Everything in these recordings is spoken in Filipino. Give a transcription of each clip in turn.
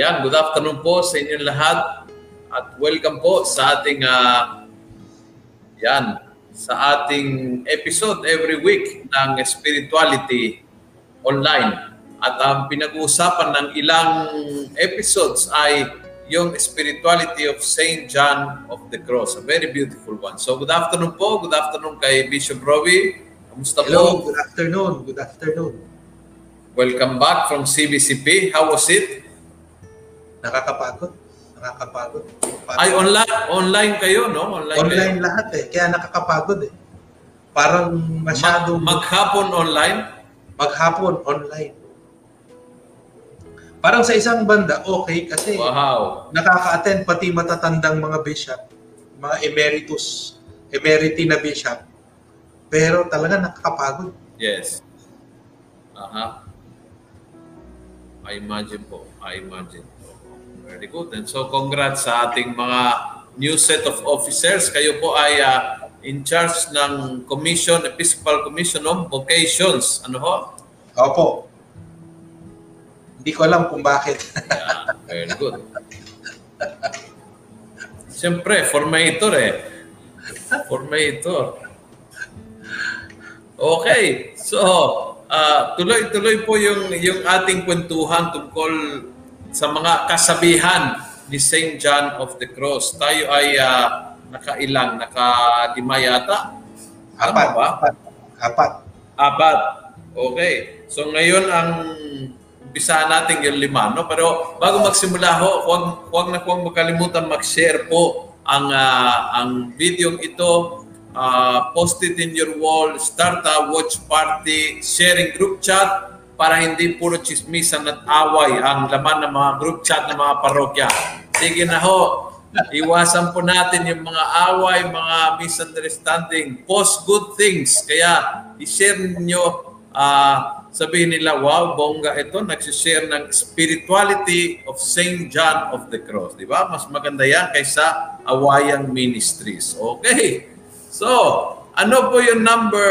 Ayan, good afternoon po sa inyong lahat at welcome po sa ating uh, yan, sa ating episode every week ng Spirituality Online. At ang pinag-uusapan ng ilang episodes ay yung Spirituality of St. John of the Cross. A very beautiful one. So good afternoon po. Good afternoon kay Bishop Rowie. Kamusta Hello, po? good afternoon. Good afternoon. Welcome back from CBCP. How was it? Nakakapagod. Nakakapagod. Parang Ay, online online kayo, no? Online, online kayo. lahat eh. Kaya nakakapagod eh. Parang masyado Mag- maghapon online? maghapon online. Parang sa isang banda, okay kasi Wow. nakaka-attend pati matatandang mga bishop, mga emeritus, emeriti na bishop. Pero talaga nakakapagod. Yes. Aha. I imagine po. I imagine. Very good. And so congrats sa ating mga new set of officers. Kayo po ay ah, in charge ng Commission, Episcopal Commission on Vocations. Ano ho? Opo. Hindi ko alam kung bakit. Yeah, very good. Siyempre, formator eh. Formator. Okay. So, ah, tuloy-tuloy po yung, yung ating kwentuhan tungkol sa mga kasabihan ni St. John of the Cross. Tayo ay ah, nakailang, nakadima yata. Tama Apat. ba? Apat. Apat. Apat. Okay. So ngayon ang umpisa natin yung lima, no? Pero bago magsimula ho, huwag, huwag na huwag makalimutan mag-share po ang ah, ang video ito. Ah, post it in your wall, start a watch party, sharing group chat para hindi puro chismisan at away ang laman ng mga group chat ng mga parokya. Sige na ho, iwasan po natin yung mga away, mga misunderstanding. Post good things. Kaya i-share ninyo, ah, sabihin nila, wow, bongga ito, nagsishare ng spirituality of St. John of the Cross. Di ba? Mas maganda yan kaysa Awayang Ministries. Okay. So, ano po yung number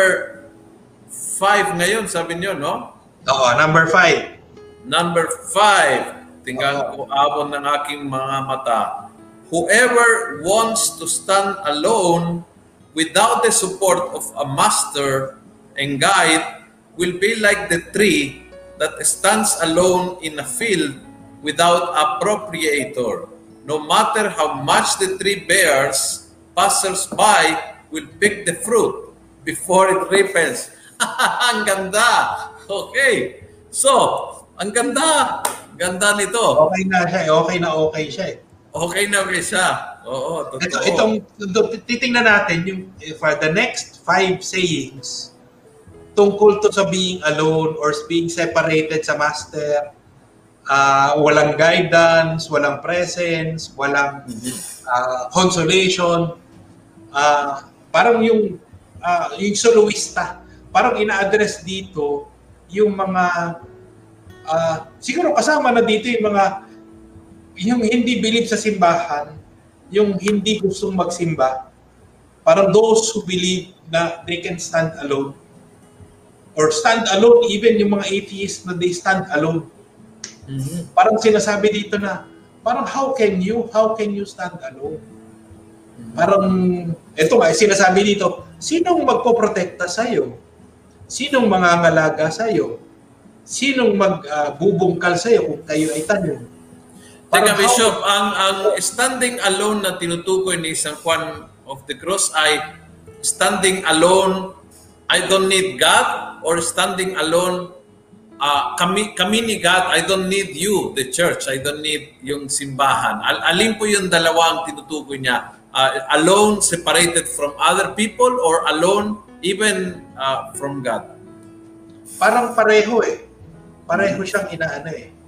five ngayon, sabi nyo, no? Oo, number five. Number five, tingnan ko abon ng aking mga mata. Whoever wants to stand alone without the support of a master and guide will be like the tree that stands alone in a field without a proprietor. No matter how much the tree bears, passers-by will pick the fruit before it ripens. Ang ganda! Okay. So, ang ganda. Ganda nito. Okay na siya. eh. Okay na okay siya eh. Okay na okay siya. Oo, totoo. Ito, itong, ito, titingnan natin yung eh, for the next five sayings tungkol to sa being alone or being separated sa master, ah, walang guidance, walang presence, walang ah, consolation, ah, parang yung ah, yung soloista, parang ina-address dito yung mga ah, siguro kasama na dito yung mga yung hindi believe sa simbahan, yung hindi gustong magsimba, parang those who believe na they can stand alone or stand alone, even yung mga atheists na they stand alone. Mhm. Parang sinasabi dito na, parang how can you, how can you stand alone? Parang, eto nga, sinasabi dito, sinong magpoprotekta sa'yo? Sinong mangangalaga sa'yo? Sinong magbubungkal uh, sa'yo kung kayo ay tanong? Teka, Bishop, ang, ang standing alone na tinutukoy ni San Juan of the Cross ay standing alone, I don't need God, or standing alone, uh, kami, kami ni God, I don't need you, the church, I don't need yung simbahan. Al alin po yung dalawang tinutukoy niya? Uh, alone, separated from other people, or alone, even uh, from God? Parang pareho eh. Pareho siyang inaano eh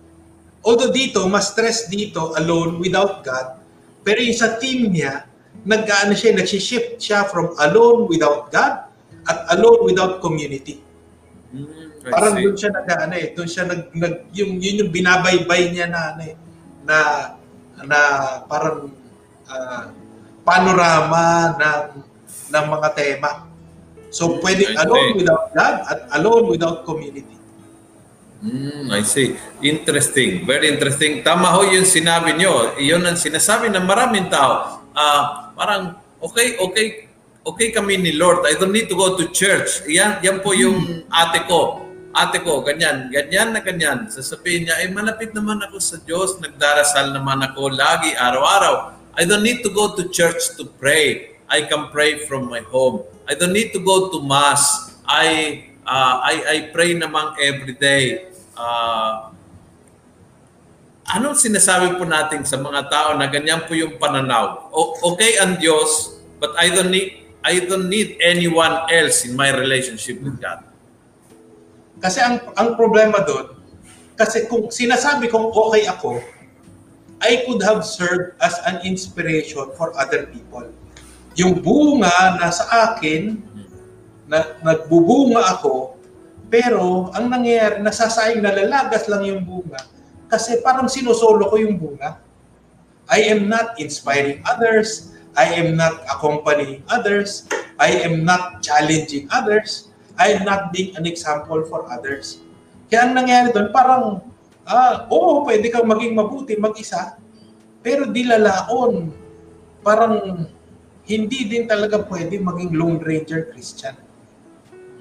Although dito, mas stress dito, alone, without God. Pero yung sa team niya, nag-ano siya, nag-shift siya from alone without God at alone without community. Mm, parang doon siya nag-ano eh, doon siya nag, nag yung yun yung binabaybay niya na ano eh, na na parang uh, panorama ng ng mga tema. So mm, pwedeng alone without God at alone without community. Mm, I see. Interesting. Very interesting. Tama ho yung sinabi nyo. Iyon ang sinasabi ng maraming tao. Uh, parang, okay, okay, okay kami ni Lord. I don't need to go to church. Yan, yan po yung ate ko. Ate ko, ganyan, ganyan na ganyan. Sasabihin niya, eh malapit naman ako sa Diyos. Nagdarasal naman ako lagi, araw-araw. I don't need to go to church to pray. I can pray from my home. I don't need to go to mass. I uh, I I pray namang every day uh, anong sinasabi po natin sa mga tao na ganyan po yung pananaw? O, okay ang Diyos, but I don't need I don't need anyone else in my relationship with God. Kasi ang ang problema doon, kasi kung sinasabi kong okay ako, I could have served as an inspiration for other people. Yung bunga na sa akin, na nagbubunga ako, pero ang nangyayari, nasasayang nalalagas lang yung bunga kasi parang sinusolo ko yung bunga. I am not inspiring others. I am not accompanying others. I am not challenging others. I am not being an example for others. Kaya ang nangyayari doon, parang, ah, oo, pwede kang maging mabuti mag-isa, pero di lalaon. Parang hindi din talaga pwede maging Lone Ranger Christian.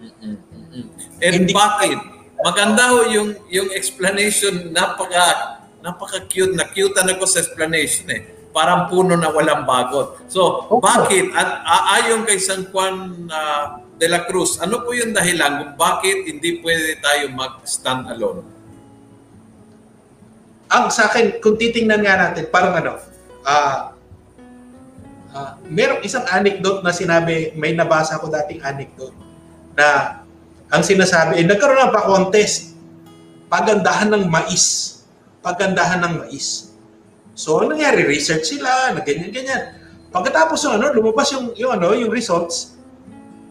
Mm-hmm. And Hindi bakit? Maganda ho yung yung explanation, napaka napaka-cute na cute ako sa explanation eh. Parang puno na walang bagot. So, okay. bakit at ayon kay San Juan uh, de la Cruz, ano po yung dahilan kung bakit hindi pwede tayo mag-stand alone? Ang sa akin, kung titingnan nga natin, parang ano, ah uh, uh, merong isang anecdote na sinabi, may nabasa ko dating anecdote na ang sinasabi, eh, nagkaroon ng pa-contest. Pagandahan ng mais. Pagandahan ng mais. So, ano nangyari? Research sila, na ganyan-ganyan. Pagkatapos ng ano, lumabas yung, yung, ano, yung results,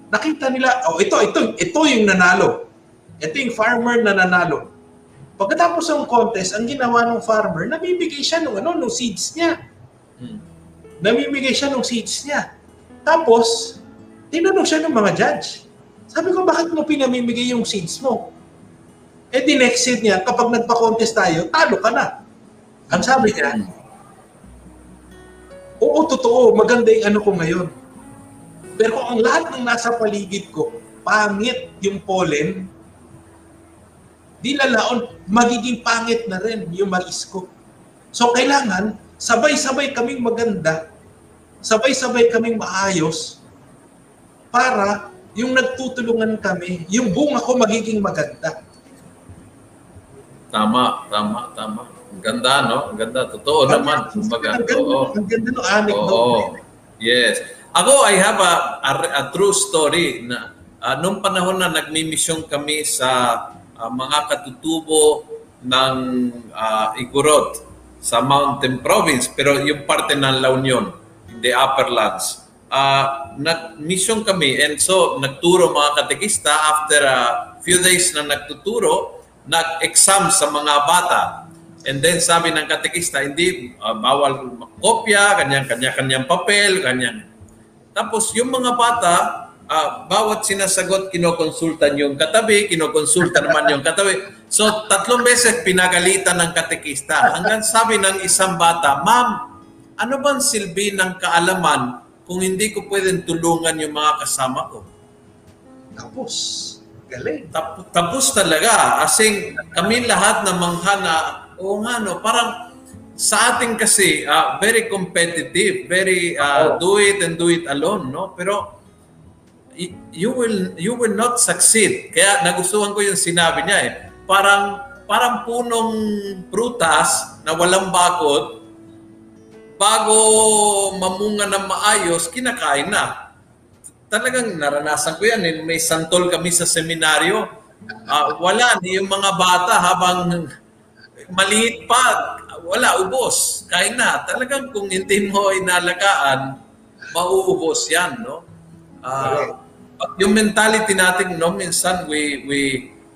nakita nila, oh, ito, ito, ito yung nanalo. Ito yung farmer na nanalo. Pagkatapos ng contest, ang ginawa ng farmer, namimigay siya ng ano, ng seeds niya. Hmm. Namimigay siya ng seeds niya. Tapos, tinanong siya ng mga judge sabi ko, bakit mo pinamimigay yung seeds mo? Eh di next seed niya, kapag nagpa-contest tayo, talo ka na. Ang sabi niya, oo, totoo, maganda yung ano ko ngayon. Pero kung ang lahat ng nasa paligid ko, pangit yung pollen, di lalaon, magiging pangit na rin yung mais ko. So kailangan, sabay-sabay kaming maganda, sabay-sabay kaming maayos para yung nagtutulungan kami, yung bunga ko magiging maganda. Tama, tama, tama. Ang ganda, no? Ang ganda. Totoo ang naman. Kumbaga, ang ganda, oo. ang ganda no anecdote. Oo. Yes. Ako, I have a, a, a true story na uh, nung panahon na nagmi-mission kami sa uh, mga katutubo ng uh, Igorot sa Mountain Province, pero yung parte ng La Union, the upper lands uh, nag-mission kami and so nagturo mga katekista after a few days na nagtuturo, nag-exam sa mga bata. And then sabi ng katekista, hindi uh, bawal kopya, kanya-kanya-kanyang papel, kanyang. Tapos yung mga bata, uh, bawat sinasagot, kinokonsultan yung katabi, kinokonsulta naman yung katabi. So tatlong beses pinagalitan ng katekista. Hanggang sabi ng isang bata, Ma'am, ano bang silbi ng kaalaman kung hindi ko pwedeng tulungan yung mga kasama ko? Tapos, galing. Tap- tapos talaga. Asing kami lahat na mangha na, oo nga no, parang sa ating kasi, ah, very competitive, very ah, do it and do it alone, no? Pero you will you will not succeed. Kaya nagustuhan ko yung sinabi niya eh. Parang parang punong prutas na walang bakod, bago mamunga ng maayos, kinakain na. Talagang naranasan ko yan. eh. May santol kami sa seminaryo. Ah, wala, yung mga bata habang maliit pa, wala, ubos. Kain na. Talagang kung hindi mo inalagaan, mauubos yan, no? Ah, yung mentality natin, no, minsan we, we,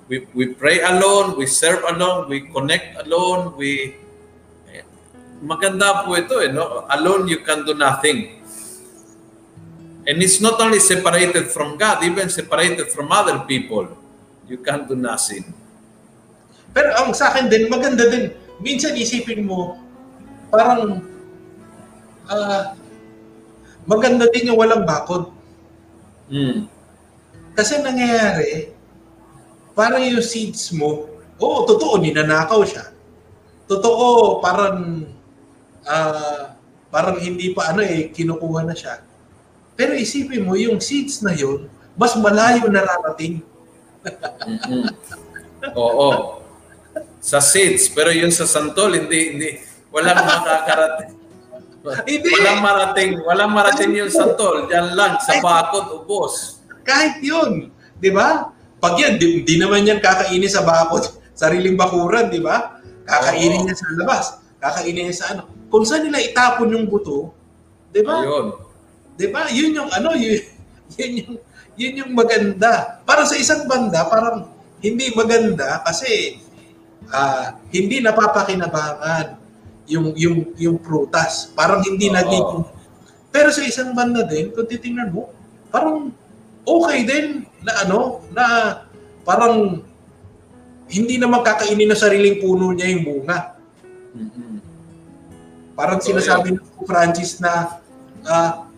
we, we pray alone, we serve alone, we connect alone, we, maganda po ito, eh, no? Alone you can do nothing. And it's not only separated from God, even separated from other people, you can do nothing. Pero ang sa akin din, maganda din. Minsan isipin mo, parang ah, maganda din yung walang bakod. Mm. Kasi nangyayari, parang yung seeds mo, oo, totoo, ninanakaw siya. Totoo, parang, ah, parang hindi pa ano eh, kinukuha na siya. Pero isipin mo, yung seeds na yun, mas malayo nararating. Mm-mm. Oo. Sa seeds, pero yun sa santol, hindi, hindi, walang makakarating. Hindi. Walang marating, walang marating yung santol. Diyan lang, sa bakod, ubos. Kahit yun, di ba? Pag yan, di, di naman yan kakainin sa bakod, sariling bakuran, di ba? Kakainin niya sa labas, kakainin niya sa ano. Kung saan nila itapon yung buto, di ba? Ayun. Di ba? Yun yung ano, yun, yun yung yun yung maganda. Para sa isang banda, parang hindi maganda kasi ah, hindi napapakinabangan yung yung yung prutas. Parang hindi Oo. nagiging Pero sa isang banda din, kung titingnan mo, parang okay din na ano, na parang hindi naman kakainin ng sariling puno niya yung bunga. Mm-mm. Parang Oo, sinasabi ng Francis na ah,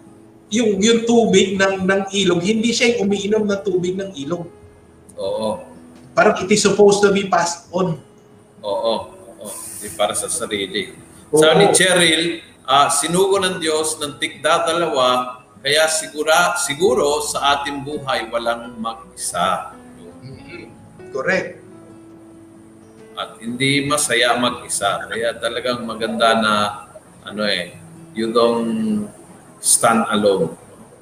yung yung tubig ng ng ilog, hindi siya yung umiinom ng tubig ng ilog. Oo. Parang it is supposed to be passed on. Oo. Hindi para sa sarili. Oo. Sabi ni Cheryl, ah, sinugo ng Diyos ng tikda dalawa, kaya sigura, siguro sa ating buhay walang mag-isa. Correct. At hindi masaya mag-isa. Kaya talagang maganda na ano eh, you don't stand alone.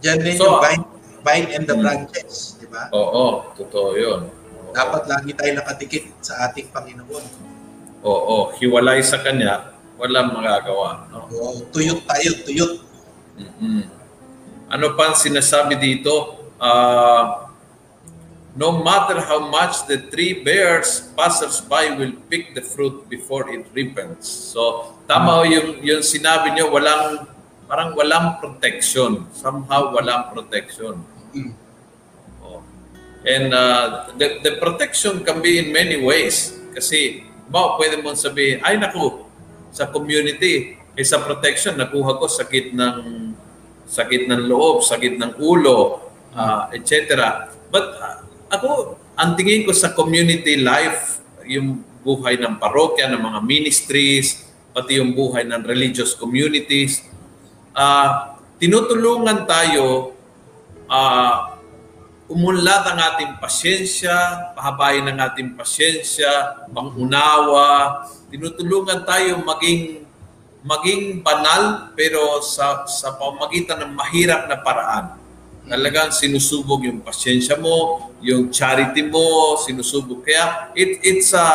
Diyan din So, yung vine, vine and the Hmm. branches, di ba? Oo, totoo yun. Oo. Dapat lagi tayo nakatikit sa ating Panginoon. Oo, hiwalay sa Kanya, walang magagawa. No? Oo, tuyot tayo, tuyot. mm Ano pa ang sinasabi dito? Ah, no matter how much the tree bears, passers-by will pick the fruit before it ripens. So, tama ho yung, yung sinabi niyo, walang, parang walang protection. Somehow, walang protection. Mm. Oh. And uh, the, the protection can be in many ways. Kasi, ba, pwede mong sabihin, ay naku, sa community, eh, sa protection, nakuha ko sakit ng sakit ng loob, sakit ng ulo, uh, etc. But uh, ako, ang tingin ko sa community life, yung buhay ng parokya, ng mga ministries, pati yung buhay ng religious communities, ah tinutulungan tayo ah umunlad ang ating pasyensya, pahabayin ang ating pasyensya, pangunawa, tinutulungan tayo maging maging banal pero sa sa pamagitan ng mahirap na paraan. Talagang sinusubog yung pasyensya mo, yung charity mo, sinusubog. Kaya it, it's a,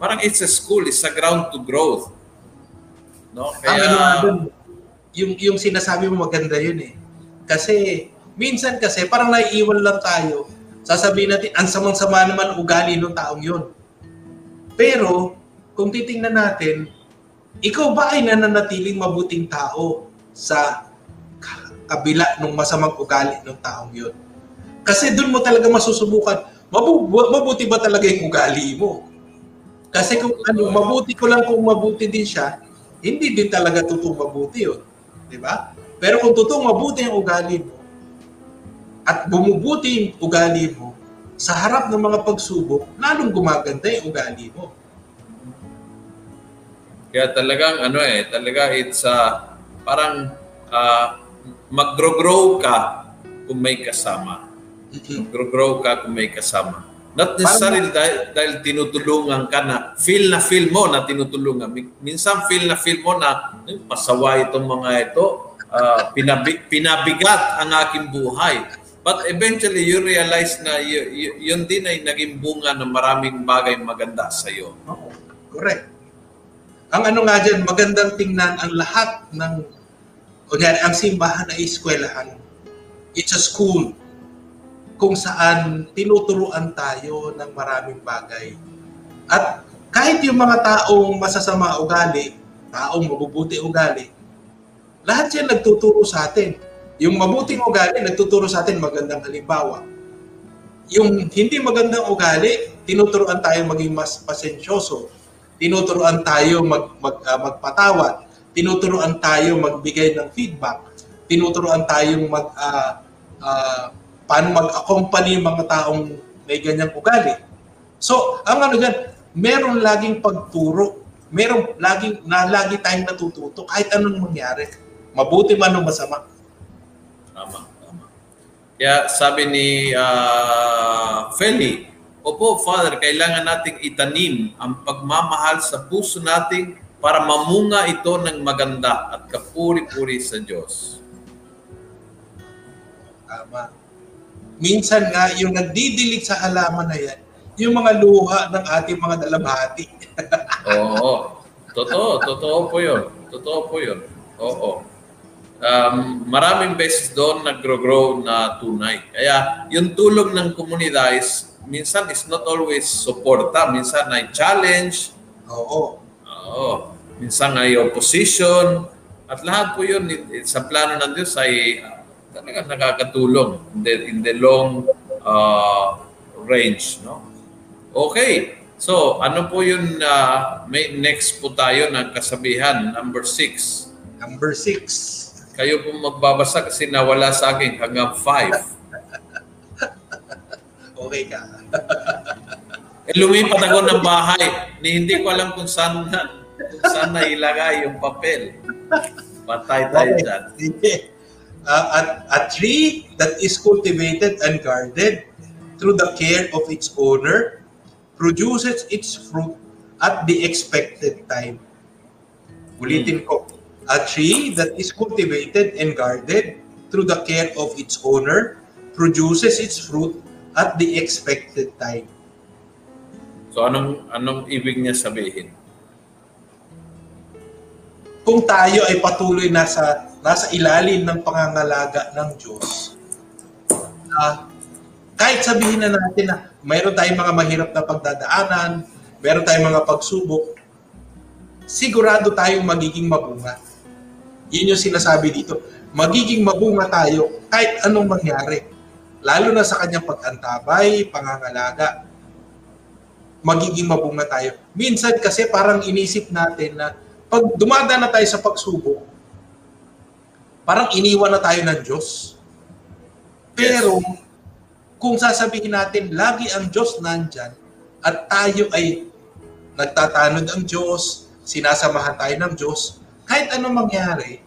parang it's a school, it's a ground to growth. No? Ang ano nga Kaya, dun, yung, yung sinasabi mo maganda yun eh. Kasi, minsan kasi, parang naiiwan lang tayo. Sasabihin natin, ang samang-sama naman ugali ng taong yun. Pero, kung titingnan natin, ikaw ba ay nananatiling mabuting tao sa ka- kabila ng masamang ugali ng taong yun? Kasi doon mo talaga masusubukan, mabu- mabuti ba talaga yung ugali mo? Kasi kung ano, mabuti ko lang kung mabuti din siya, hindi din talaga totoong mabuti yun. Di ba? Pero kung totoong mabuti ang ugali mo, at bumubuti yung ugali mo, sa harap ng mga pagsubok, lalong gumaganda yung ugali mo. Kaya talagang ano eh, talaga it's uh, parang uh, mag-grow ka kung may kasama. Mag-grow ka kung may kasama. Not necessarily dahil, dahil tinutulungan ka na, feel na feel mo na tinutulungan. Minsan feel na feel mo na, pasaway itong mga ito, uh, pinabig, pinabigat ang aking buhay. But eventually, you realize na y- y- yun din ay naging bunga ng maraming bagay maganda sa iyo. Oo, correct. Ang ano nga dyan, magandang tingnan ang lahat ng, kunyari, ang simbahan ay eskwelahan. It's a school kung saan tinuturuan tayo ng maraming bagay. At kahit yung mga taong masasama ugali, taong mabubuti ugali, lahat yan nagtuturo sa atin yung mabuting ugali, nagtuturo sa atin magandang halimbawa. Yung hindi magandang ugali, tinuturuan tayo maging mas pasensyoso. Tinuturuan tayo mag, mag, uh, magpatawad. Tinuturuan tayo magbigay ng feedback. Tinuturuan tayong mag, uh, uh, paano mag-accompany mga taong may ganyang ugali. So, ang ano dyan, meron laging pagturo. Meron laging, na lagi tayong natututo kahit anong mangyari. Mabuti man o masama. Tama, tama. Kaya sabi ni uh, Feli, Opo, Father, kailangan nating itanim ang pagmamahal sa puso nating para mamunga ito ng maganda at kapuri-puri sa Diyos. Tama. Minsan nga, yung nagdidilig sa halaman na yan, yung mga luha ng ating mga dalabhati. Oo. Totoo, totoo po yun. Totoo po yun. Oo um, maraming beses doon nagro-grow na tunay. Kaya yung tulong ng komunidad is, minsan is not always suporta, minsan ay challenge. Oo. Oo. Minsan ay opposition. At lahat po yun sa plano ng Diyos ay uh, talaga nakakatulong in the, in the long uh, range. No? Okay. So, ano po yung uh, may next po tayo ng kasabihan, number six. Number six kayo po magbabasa kasi nawala sa akin hanggang 5. okay ka. eh, lumipat ako ng bahay. Ni hindi ko alam kung saan na, kung saan na ilagay yung papel. Patay tayo okay. dyan. Uh, a, a tree that is cultivated and guarded through the care of its owner produces its fruit at the expected time. Ulitin ko A tree that is cultivated and guarded through the care of its owner produces its fruit at the expected time. So anong anong ibig niya sabihin? Kung tayo ay patuloy nasa nasa ilalim ng pangangalaga ng Diyos, uh, kahit sabihin na natin na mayroon tayong mga mahirap na pagdadaanan, mayroon tayong mga pagsubok, sigurado tayong magiging mabunga. Yun yung sinasabi dito. Magiging mabunga tayo kahit anong mangyari. Lalo na sa kanyang pag-antabay, pangangalaga. Magiging mabunga tayo. Minsan kasi parang inisip natin na pag dumadaan na tayo sa pagsubok, parang iniwan na tayo ng Diyos. Pero kung sasabihin natin, lagi ang Diyos nandyan at tayo ay nagtatanod ang Diyos, sinasamahan tayo ng Diyos, kahit anong mangyari,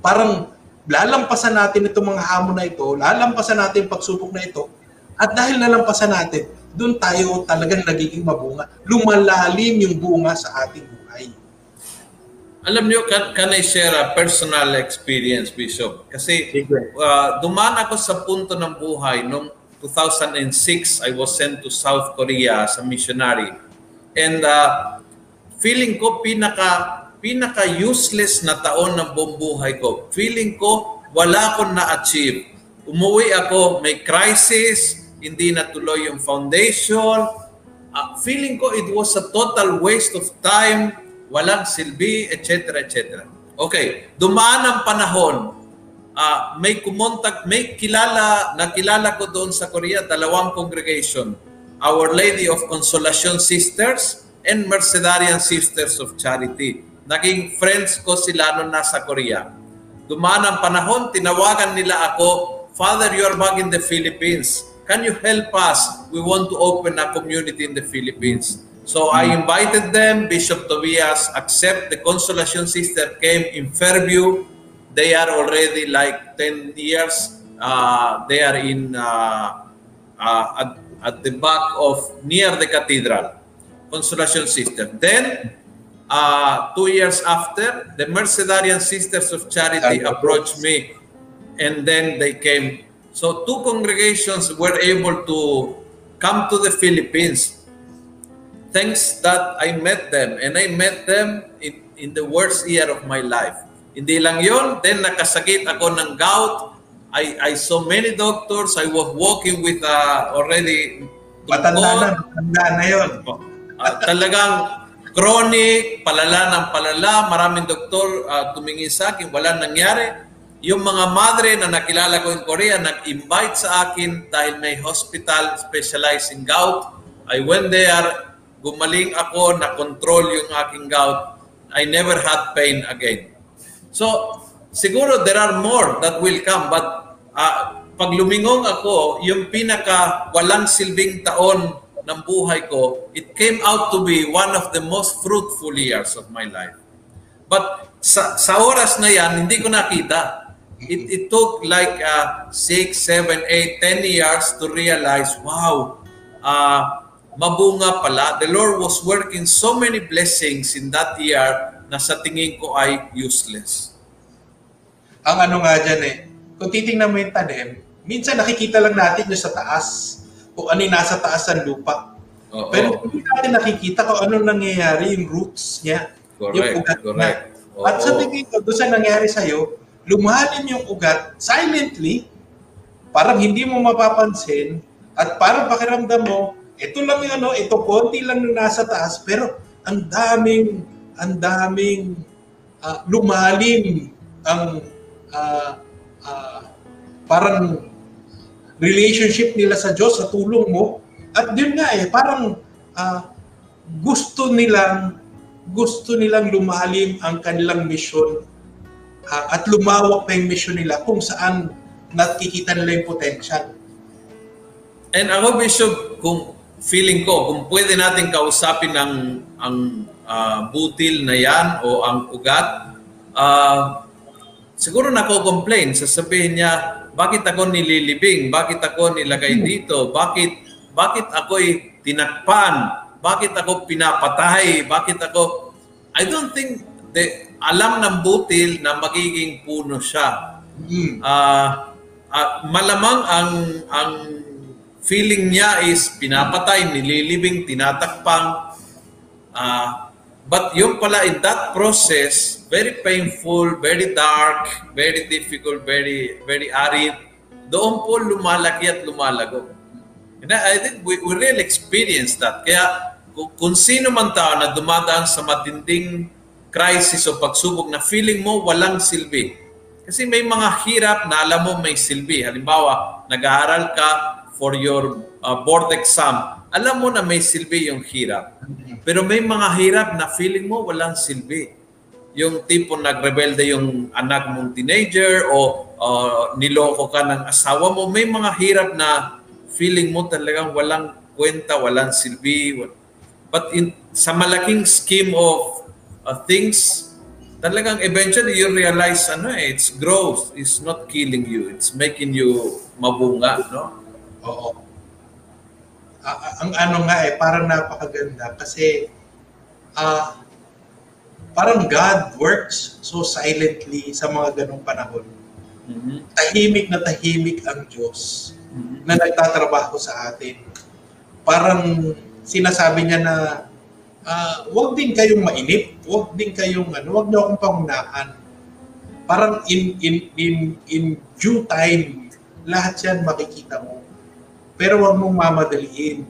parang lalampasan natin itong mga hamon na ito, lalampasan natin pagsubok na ito, at dahil nalampasan natin, doon tayo talagang nagiging mabunga. Lumalalim yung bunga sa ating buhay. Alam niyo, can, can I share a personal experience, Bishop? Kasi uh, dumaan ako sa punto ng buhay noong 2006, I was sent to South Korea as a missionary. And uh, feeling ko pinaka pinaka useless na taon ng buong buhay ko. Feeling ko wala akong na-achieve. Umuwi ako, may crisis, hindi natuloy yung foundation. Uh, feeling ko it was a total waste of time, walang silbi, etc. etc. Okay, dumaan ang panahon. Uh, may kumontak, may kilala, nakilala ko doon sa Korea, dalawang congregation. Our Lady of Consolation Sisters and Mercedarian Sisters of Charity. naging friends ko sila nung nasa Korea. Dumaan ang panahon, tinawagan nila ako, Father, you are back in the Philippines. Can you help us? We want to open a community in the Philippines. So I invited them. Bishop Tobias accept. The Consolation Sister came in Fairview. They are already like 10 years. Uh, they are in uh, uh, at, at the back of near the cathedral. Consolation Sister. Then uh, two years after, the Mercedarian Sisters of Charity approached me and then they came. So two congregations were able to come to the Philippines. Thanks that I met them and I met them in, in the worst year of my life. Hindi lang yon, then nakasakit ako ng gout. I, I saw many doctors. I was walking with uh, already Matanda na, matanda na yun. Uh, talagang chronic, palala ng palala, maraming doktor uh, tumingin sa akin, wala nangyari. Yung mga madre na nakilala ko in Korea, nag-invite sa akin dahil may hospital specialized in gout. I went there, gumaling ako, na-control yung aking gout. I never had pain again. So, siguro there are more that will come, but uh, pag lumingong ako, yung pinaka walang silbing taon ng buhay ko, it came out to be one of the most fruitful years of my life. But sa, sa oras na yan, hindi ko nakita. It, it took like uh, 6, 7, 8, 10 years to realize, wow, uh, mabunga pala. The Lord was working so many blessings in that year na sa tingin ko ay useless. Ang ano nga dyan eh, kung titingnan mo yung tanim, minsan nakikita lang natin yung sa taas, kung ano yung nasa taas ng lupa. Oo. Pero hindi natin nakikita kung ano nangyayari yung roots niya. yung Correct, ugat correct. niya. At sa tingin ko, doon sa nangyari sa'yo, lumalim yung ugat silently, parang hindi mo mapapansin, at parang pakiramdam mo, ito lang yung ano, ito konti lang yung nasa taas, pero ang daming, ang daming ah, lumalim ang ah, ah, parang relationship nila sa Diyos sa tulong mo. At yun nga eh, parang ah, gusto nilang gusto nilang lumalim ang kanilang mission ah, at lumawak pa yung mission nila kung saan nakikita nila yung potential. And ako, Bishop, kung feeling ko, kung pwede natin kausapin ang, ang ah, butil na yan o ang ugat, ah, siguro nako-complain. Sasabihin niya, bakit ako nililibing? Bakit ako nilagay dito? Bakit bakit ako'y tinakpan? Bakit ako pinapatay? Bakit ako... I don't think the, alam ng butil na magiging puno siya. Mm. Ah, ah, malamang ang ang feeling niya is pinapatay, nililibing, tinatakpang. Ah, but yung pala in that process, very painful, very dark, very difficult, very very arid. Doon po lumalaki at lumalago. And I think we, we really experience that. Kaya kung, kung sino man tao na dumadaan sa matinding crisis o pagsubok na feeling mo walang silbi. Kasi may mga hirap na alam mo may silbi. Halimbawa, nag-aaral ka for your uh, board exam. Alam mo na may silbi yung hirap. Pero may mga hirap na feeling mo walang silbi. Yung tipo nagrebelde yung anak mong teenager o uh, niloko ka ng asawa mo. May mga hirap na feeling mo talagang walang kwenta, walang silbi. But in, sa malaking scheme of uh, things, talagang eventually you realize ano eh, it's growth. It's not killing you. It's making you mabunga, no? Oo. Ah, ang ano nga eh, parang napakaganda kasi ah parang God works so silently sa mga ganong panahon. Mhm. Tahimik na tahimik ang Diyos Mhm. na nagtatrabaho sa atin. Parang sinasabi niya na ah, wag din kayong mainip, wag din kayong ano, wag niyo akong pangunahan. Parang in in in in due time lahat 'yan makikita mo. Pero wag mong mamadaliin.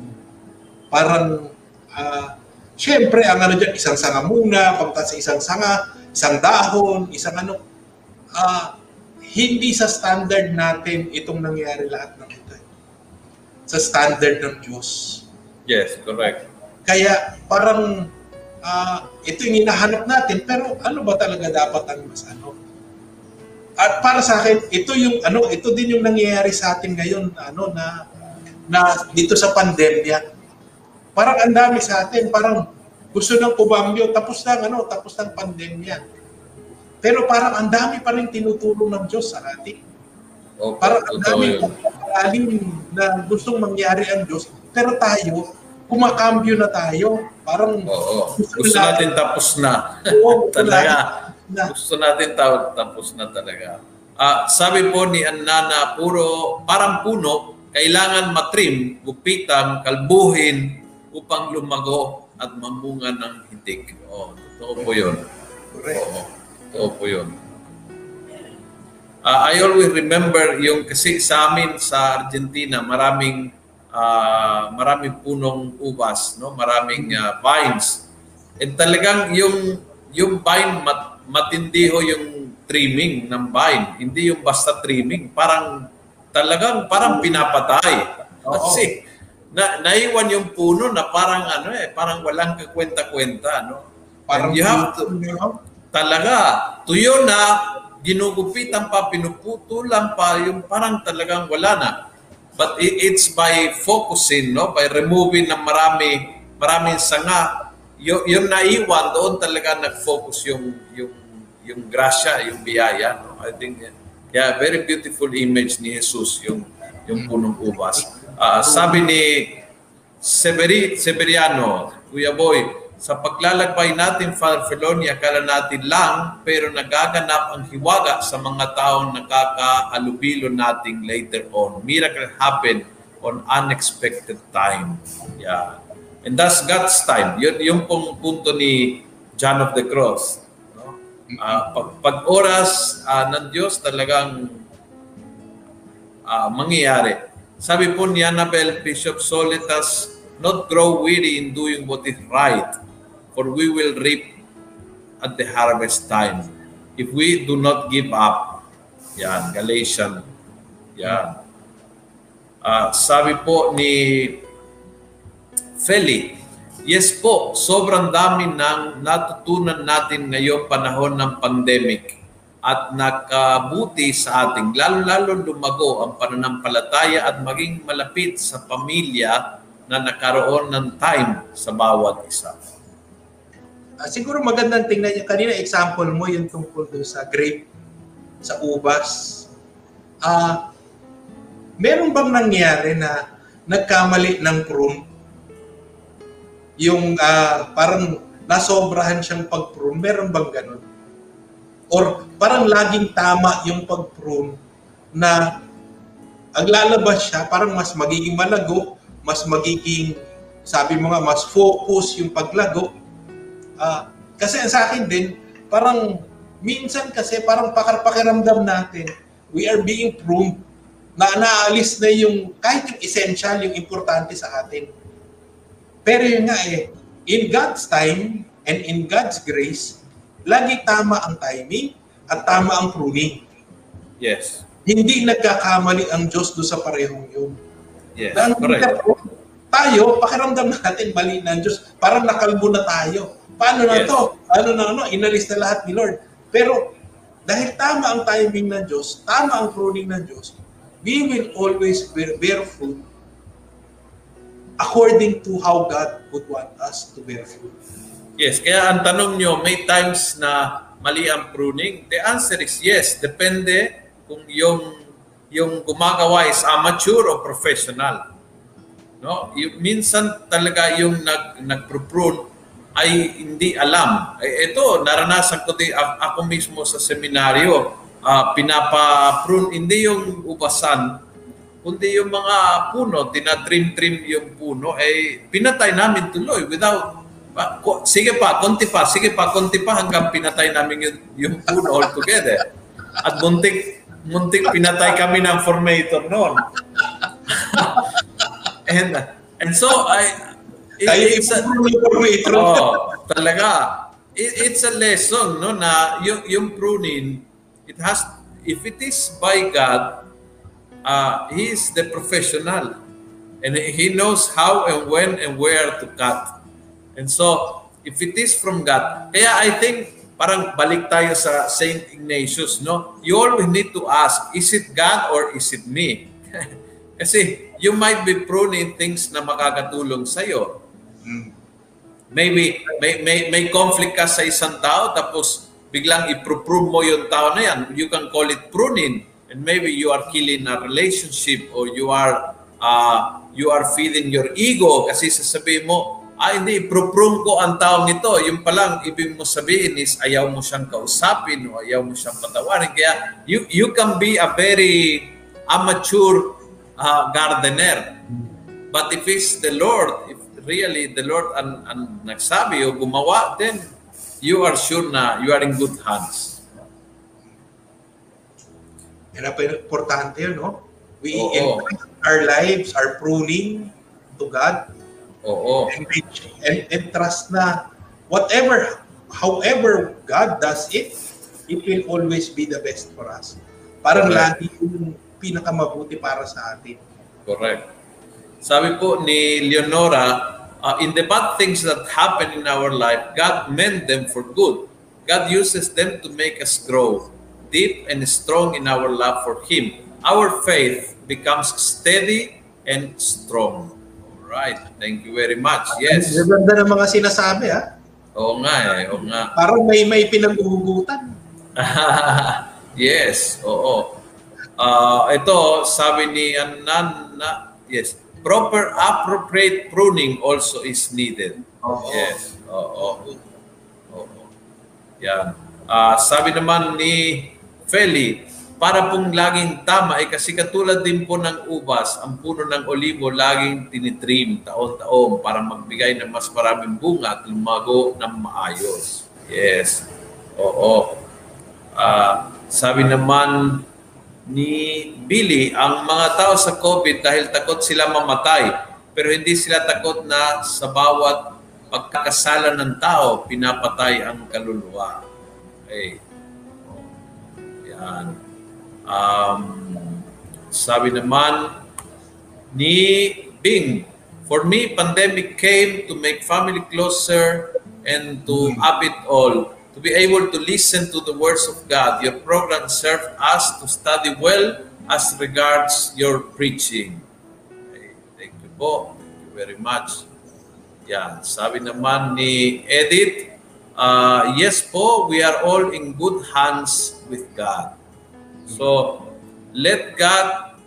Parang ah, syempre ang ano diyan isang sanga muna, pagtas sa isang sanga, isang dahon, isang ano ah, hindi sa standard natin itong nangyari lahat ng ito. Sa standard ng Diyos. Yes, correct. Kaya parang ah, ito yung hinahanap natin, pero ano ba talaga dapat ang mas ano? At para sa akin, ito yung ano, ito din yung nangyayari sa atin ngayon, ano na na dito sa pandemya. Parang ang dami sa atin, parang gusto ng pumambyo, tapos na ano, tapos ng pandemya. Pero parang ang dami pa rin tinutulong ng Diyos sa atin. Opo, Parang ang dami yun. alim na gustong mangyari ang Diyos. Pero tayo, kumakambyo na tayo. Parang Oo. Gusto natin tapos na. Oo, talaga. na, Gusto natin ta- tapos na talaga. Ah, sabi po ni Annana, puro parang puno, kailangan matrim, gupitan, kalbuhin upang lumago at mamunga ng hitik. Oh, totoo po 'yun. correct. Oo. Totoo po 'yun. Ah, I always remember yung kasi sa amin sa Argentina, maraming ah, maraming punong ubas, no? Maraming ah, vines. And talagang yung yung vine mat, matindi ho yung trimming ng vine. Hindi yung basta trimming. Parang talagang parang pinapatay. Kasi na, naiwan yung puno na parang ano eh, parang walang kakwenta-kwenta, no? Parang And you have to, you know, talaga, tuyo na, ginugupitan pa, pinuputulan pa, yung parang talagang wala na. But it's by focusing, no? By removing ng marami, maraming sanga. Yung, yung naiwan, doon talaga nag-focus yung, yung, yung grasya, yung biyaya, no? I think, yeah, very beautiful image ni Jesus, yung, yung punong ubas. Ah, sabi ni Severi, Severiano, Kuya Boy, sa paglalakbay natin, Father Feloni, akala natin lang, pero nagaganap ang hiwaga sa mga taong nakakahalubilo nating later on. Miracle happen on unexpected time. Yeah. And that's God's time. Yun yung pong punto ni John of the Cross. Ah, pag, pag oras ah, ng Diyos talagang ah, mangyayari. Sabi po ni Annabel Bishop Solitas, not grow weary in doing what is right, for we will reap at the harvest time. If we do not give up, yan, Galatian, yan. Ah, sabi po ni Feli, yes po, sobrang dami ng natutunan natin ngayong panahon ng pandemic at nakabuti sa ating lalo-lalo lumago ang pananampalataya at maging malapit sa pamilya na nakaroon ng time sa bawat isa. Ah, siguro magandang tingnan niyo. Kanina example mo yung tungkol doon sa grape, sa ubas. Ah, meron bang nangyari na nagkamali ng prune? Yung ah, parang nasobrahan siyang pag-prune. Meron bang ganun? Or parang laging tama yung pag-prune na ang lalabas siya, parang mas magiging malago, mas magiging, sabi mo nga, mas focus yung paglago. Ah, kasi sa akin din, parang minsan kasi parang pakar-pakiramdam natin, we are being pruned na naalis na yung kahit yung essential, yung importante sa atin. Pero yun nga eh, in God's time and in God's grace, lagi tama ang timing at tama ang pruning. Yes. Hindi nagkakamali ang Diyos do sa parehong yun. Yes. Dahil Correct. tayo, pakiramdam natin mali ng Diyos. Parang nakalbo na tayo. Paano na Yes. to? Ano na ano? Inalis na lahat ni Lord. Pero dahil tama ang timing ng Diyos, tama ang pruning ng Diyos, we will always bear, bear fruit according to how God would want us to bear fruit. Yes, kaya ang tanong nyo, may times na mali ang pruning? The answer is yes. Depende kung yung yung gumagawa is amateur o professional. No? Yung, minsan talaga yung nag nagpro-prune ay hindi alam. Eh, ito, naranasan ko din ako mismo sa seminaryo. ah, pinapa-prune, hindi yung ubasan, kundi yung mga puno, tinatrim-trim yung puno, eh, pinatay namin tuloy without sige pa, konti pa, sige pa, konti pa hanggang pinatay namin yung, yung puno altogether. At muntik, muntik pinatay kami ng formator noon. and and so I it- Tayo it's a, metro. oh, talaga. It, it's a lesson no na yung, yung pruning it has if it is by God uh, he is the professional and he knows how and when and where to cut. And so if it is from God. Kaya I think parang balik tayo sa Saint Ignatius, no? You always need to ask, is it God or is it me? Kasi you might be pruning things na makakatulong sa iyo. Maybe may, may may conflict ka sa isang tao tapos biglang i-prove mo yung tao na yan. You can call it pruning and maybe you are killing a relationship or you are uh, you are feeding your ego kasi sasabihin mo, ah hindi, pruprum ko ang taong ito. Yung palang ibig mo sabihin is ayaw mo siyang kausapin o ayaw mo siyang patawarin. Kaya you, you can be a very amateur uh, gardener. But if it's the Lord, if really the Lord ang, ang nagsabi o gumawa, then you are sure na you are in good hands. Ang importante yun, no? We Oo. entrust our lives, our pruning to God, Oo. and, and, and trust na whatever, however God does it, it will always be the best for us. Parang Correct. lagi yung pinakamabuti para sa atin. Correct. Sabi po ni Leonora, uh, in the bad things that happen in our life, God meant them for good. God uses them to make us grow deep and strong in our love for Him. Our faith becomes steady and strong. All right. Thank you very much. Yes. Ang ganda ng mga sinasabi, ha? Oo nga eh. Oo nga. Parang may may pinaghuhugutan. yes, oo. Ah, ito, sabi ni Anan na, yes, proper appropriate pruning also is needed. Oo. Yes, oo. Oo. Yan. Ah, sabi naman ni Feli, para pong laging tama, eh kasi katulad din po ng ubas, ang puno ng olibo laging tinitrim taon-taon para magbigay ng mas maraming bunga at lumago ng maayos. Yes. Oo. Ah, sabi naman ni Billy, ang mga tao sa COVID dahil takot sila mamatay, pero hindi sila takot na sa bawat pagkakasala ng tao, pinapatay ang kaluluwa. Okay. Yan. Um, sabi naman ni Bing, for me, pandemic came to make family closer and to up it all. To be able to listen to the words of God, your program served us to study well as regards your preaching. Okay, thank you po. Thank you very much. Yan. Sabi naman ni Edith, uh, yes po, we are all in good hands with God. So, let God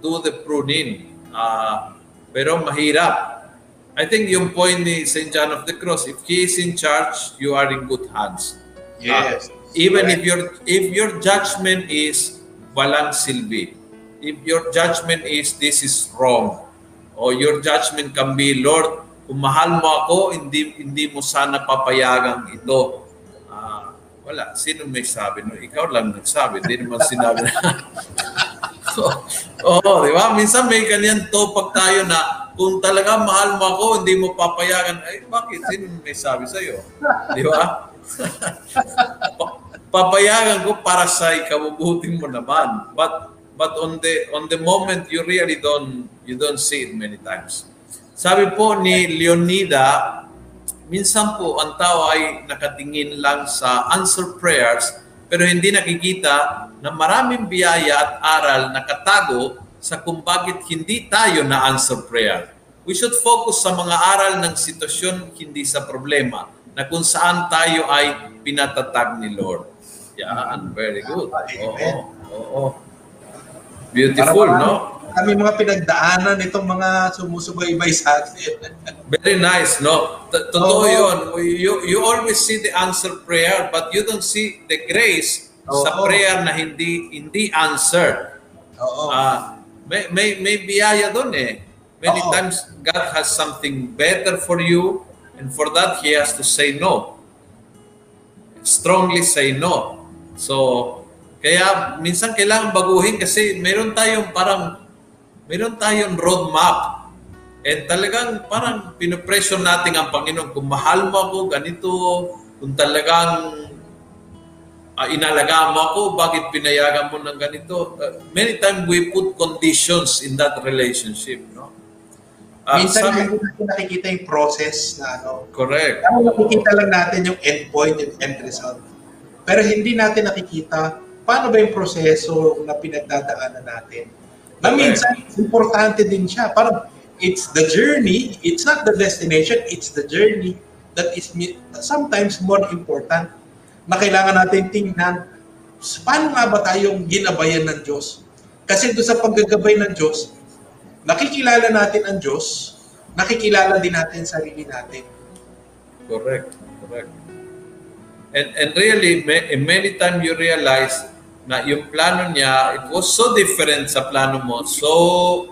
do the pruning. Uh, pero mahirap. I think yung point ni St. John of the Cross, if He is in charge, you are in good hands. Yes. Even Correct. if your if your judgment is walang silbi, if your judgment is this is wrong, or your judgment can be, Lord, kung mahal mo ako, hindi hindi mo sana papayagang ito. Ah, wala. Sino may sabi? No? Ikaw lang nagsabi. Hindi naman sinabi na. so, Oo, di ba? Minsan may ganyan topak tayo na kung talaga mahal mo ako, hindi mo papayagan. Ay, bakit? Sino may sabi sa'yo? Di ba? Pa- papayagan ko para sa ikabubuti mo naman. But but on the on the moment you really don't you don't see it many times. Sabi po ni Leonida, minsan po ang tao ay nakatingin lang sa answer prayers pero hindi nakikita na maraming biyaya at aral nakatago sa kung bakit hindi tayo na answer prayer. We should focus sa mga aral ng sitwasyon, hindi sa problema, na kung saan tayo ay pinatatag ni Lord. Yan, very good. Oo, oo. Beautiful, Parang- no? Kami mga pinagdaanan itong mga sumusubaybay sa atin. Very nice, no? Totoo Oo. yun. You, you always see the answer prayer, but you don't see the grace sa Oo. prayer na hindi hindi answered. Oo. Ah, may, may, may biyaya doon eh. Many Oo. times God has something better for you and for that He has to say no. Strongly say no. So, kaya minsan kailangan baguhin kasi meron tayong parang meron tayong roadmap. And talagang parang pinopresyon natin ang Panginoon. Kung mahal mo ako, ganito. Kung talagang uh, inalagaan mo ako, bakit pinayagan mo ng ganito? Uh, many times we put conditions in that relationship, no? Ah, Minsan sabi- hindi natin nakikita yung process na ano. Correct. Kaya nakikita lang natin yung end point, yung end result. Pero hindi natin nakikita paano ba yung proseso na pinagdadaanan natin. Na minsan, importante din siya. Parang, it's the journey, it's not the destination, it's the journey that is sometimes more important na kailangan natin tingnan paano nga ba tayong ginabayan ng Diyos? Kasi doon sa paggagabay ng Diyos, nakikilala natin ang Diyos, nakikilala din natin sarili natin. Correct. Correct. And and really, ma- many times you realize na yung plano niya, it was so different sa plano mo. So,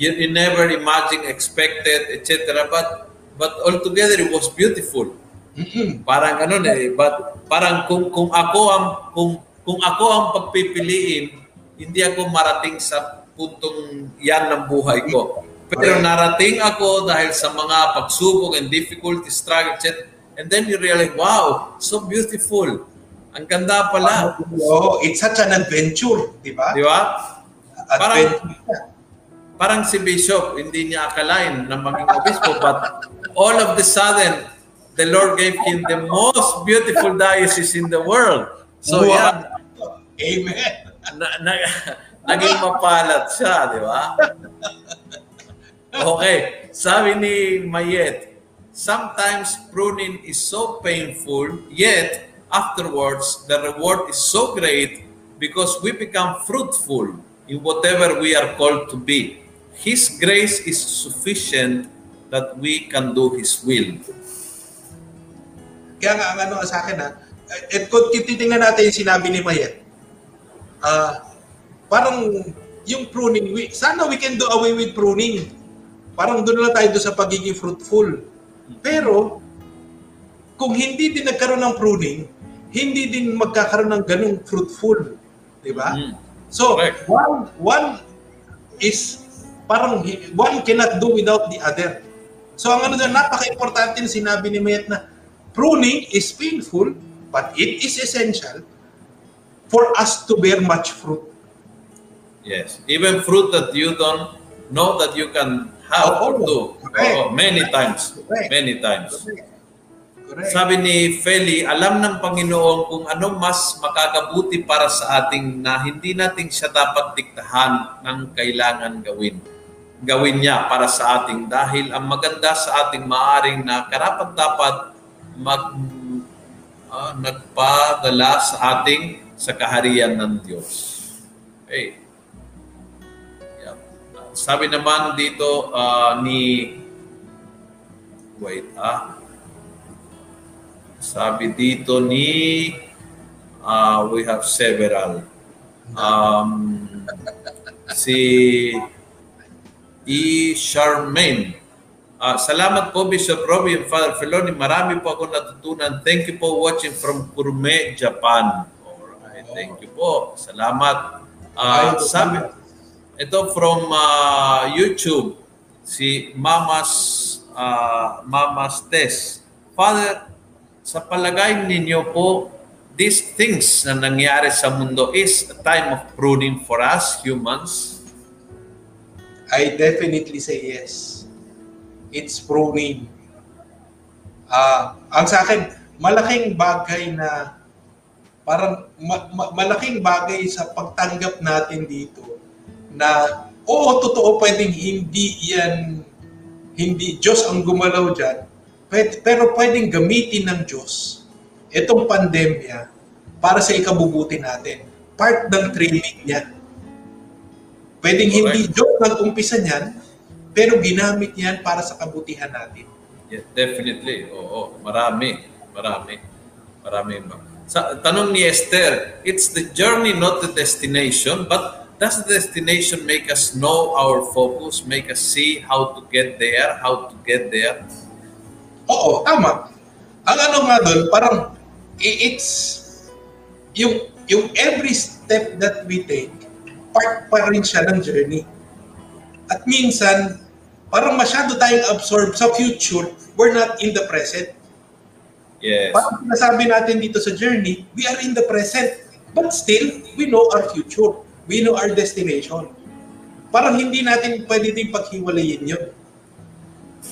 you, you never imagine, expected, etc. But but altogether, it was beautiful. Mm-mm. Parang ano na eh, but parang kung kung ako ang kung kung ako ang pagpipiliin, hindi ako marating sa puntong yan ng buhay ko. Pero narating ako dahil sa mga pagsubok and difficulty, struggle, etc. And then you realize, wow, so beautiful. Ang ganda pala. Oo, it's such an adventure, di ba? Di ba? Adventure. Parang si Bishop, hindi niya akalain na maging obispo, but all of the sudden, the Lord gave him the most beautiful diocese in the world. So Wow. yan, Amen. na, na, naging mapalat siya, di ba? Okay, sabi ni Mayet, sometimes pruning is so painful, yet afterwards the reward is so great because we become fruitful in whatever we are called to be. His grace is sufficient that we can do His will. Kaya nga, ang ano sa akin ha, at kung titingnan natin yung sinabi ni Mayet, ah, parang yung pruning, we, sana we can do away with pruning. Parang doon lang tayo sa pagiging fruitful. Pero, kung hindi din nagkaroon ng pruning, hindi din magkakaroon ng ganung fruitful. Di ba? Mm. So, Correct. one, one is, parang, one cannot do without the other. So, ang ano doon, napaka-importante na sinabi ni Mayet na, pruning is painful, but it is essential for us to bear much fruit. Yes, even fruit that you don't know that you can have or Oo. do. Oo, many times. Correct. Many times. Correct. Sabi ni Feli, alam ng Panginoon kung ano mas makakabuti para sa ating na hindi natin siya dapat diktahan ng kailangan gawin. Gawin niya para sa ating dahil ang maganda sa ating maaring na karapat dapat mag ah, nagpadala sa ating sa kaharian ng Diyos. Okay. Yeah. Sabi naman dito ah, ni wait ah sabi dito ni uh, we have several. Um, si E. Charmaine. Ah, salamat po Bishop Robbie and Father Feloni. Marami po ako natutunan. Thank you po watching from Kurme, Japan. Alright, thank you po. Salamat. Ah, sabi, ito from ah, YouTube, si Mamas ah, Mamas Tess. Father, sa palagay ninyo po, these things na nangyari sa mundo is a time of pruning for us humans. I definitely say yes. It's pruning. Ah, ang sa akin, malaking bagay na parang ma- ma- malaking bagay sa pagtanggap natin dito na oo, totoo pwedeng hindi yan hindi Diyos ang gumalaw dyan, pero pwedeng gamitin ng Diyos itong pandemya para sa ikabubuti natin. Part ng training niya. Pwedeng hindi Diyos nag-umpisa niyan, pero ginamit niyan para sa kabutihan natin. Yeah, definitely. Oo, marami. Marami. Marami. Sa, tanong ni Esther, it's the journey, not the destination, but does the destination make us know our focus, make us see how to get there, how to get there? Oo, tama. Ang ano nga doon, parang it's yung yung every step that we take, part pa rin siya ng journey. At minsan, parang masyado tayong absorb sa future, we're not in the present. Yes. Parang sinasabi natin dito sa journey, we are in the present. But still, we know our future. We know our destination. Parang hindi natin pwede din paghiwalayin yun.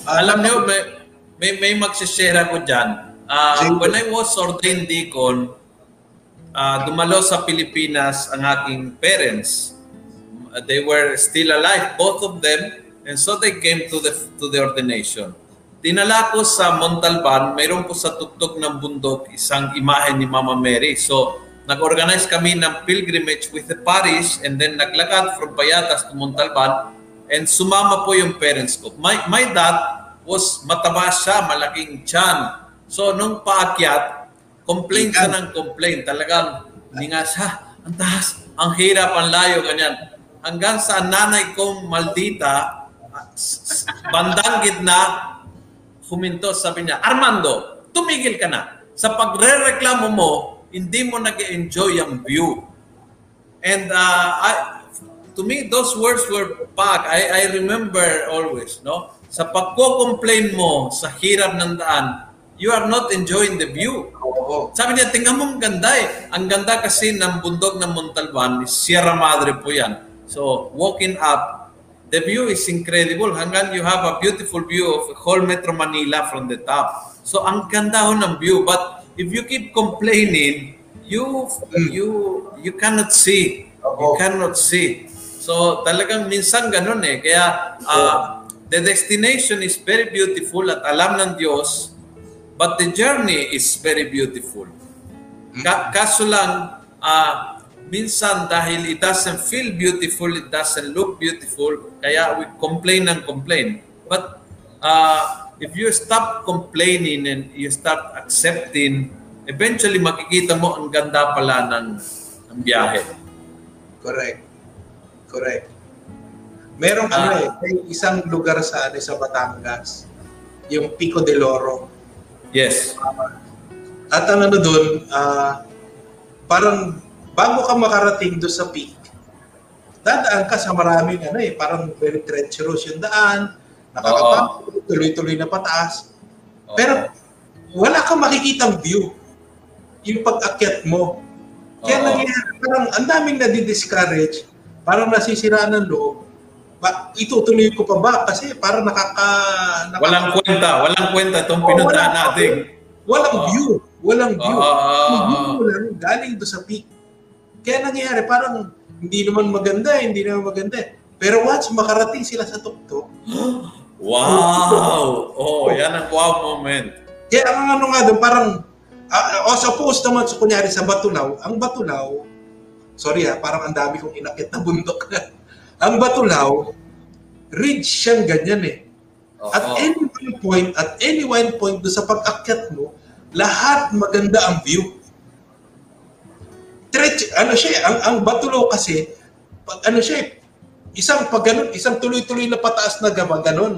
Ah, Alam niyo, may, may, may magsishare ako dyan. Sige. when I was ordained deacon, ah, dumalo sa Pilipinas ang aking parents. Uh, They were still alive, both of them, and so they came to the to the ordination. Dinala ko sa Montalban, mayroon po sa tuktok ng bundok isang imahe ni Mama Mary. So, nag-organize kami ng pilgrimage with the parish and then naglakad from Payatas to Montalban and sumama po yung parents ko. My, my dad was mataba siya, malaking tiyan. So, nung paakyat, complain siya ng complain. Talagang, hindi nga siya, ang taas, ang hirap, ang layo, ganyan. Hanggang sa nanay kong maldita, bandang gitna, huminto, sabi niya, Armando, tumigil ka na. Sa pagre-reklamo mo, hindi mo nag enjoy ang view. And uh, I, to me, those words were back. I, I remember always, no? Sa pagko-complain mo sa hirap ng daan, you are not enjoying the view. Oo. Sabi niya, tingnan mo ang ganda eh. Ang ganda kasi ng bundok ng Montalban, Sierra Madre po yan. So, walking up, the view is incredible. Hanggang you have a beautiful view of whole Metro Manila from the top. So, ang ganda ho ng view. But if you keep complaining, you you you cannot see. You cannot see. So, talagang minsan ganun eh. Kaya, ah, the destination is very beautiful at alam ng Diyos, but the journey is very beautiful. Ka- kaso lang, ah, minsan dahil it doesn't feel beautiful, it doesn't look beautiful, kaya we complain and complain. But ah, if you stop complaining and you start accepting, eventually makikita mo ang ganda pala ng, ng biyahe. Correct. Correct. Merong ano Ah. eh, may isang lugar sa ano, sa Batangas, yung Pico de Loro. Yes. At ang ano doon, ah, parang bago ka makarating doon sa peak, dadaan ka sa maraming ano eh, parang very treacherous yung daan, nakakapagod, tuloy-tuloy na pataas. Oo. Pero wala kang makikitang view yung pag-akyat mo. Kaya Oo. nangyayari, parang ang daming nadi-discourage, parang nasisira ng loob. Ba, itutuloy ko pa ba? Kasi parang nakaka... nakaka walang kwenta, walang kwenta itong Oo, pinuntahan walang- natin. Walang Oo. view. Walang view. Oo. mo lang galing doon sa peak. Kaya nangyayari, parang hindi naman maganda, hindi naman maganda. Pero once makarating sila sa tuktok, Wow! Oh, yan ang wow moment. Kaya ang ano nga doon, parang, uh, o suppose naman, so, kunyari sa Batulaw, ang Batulaw, sorry ha, parang ang dami kong inakit na bundok. Ang Batulaw, ridge siyang ganyan eh. Oo. At any one point, at any one point doon sa pag-akyat mo, lahat maganda ang view. Stretch, ano siya eh, ang, ang Batulaw kasi, pag, ano siya eh, isang pag ganun, isang tuloy-tuloy na pataas na gaba, ganun.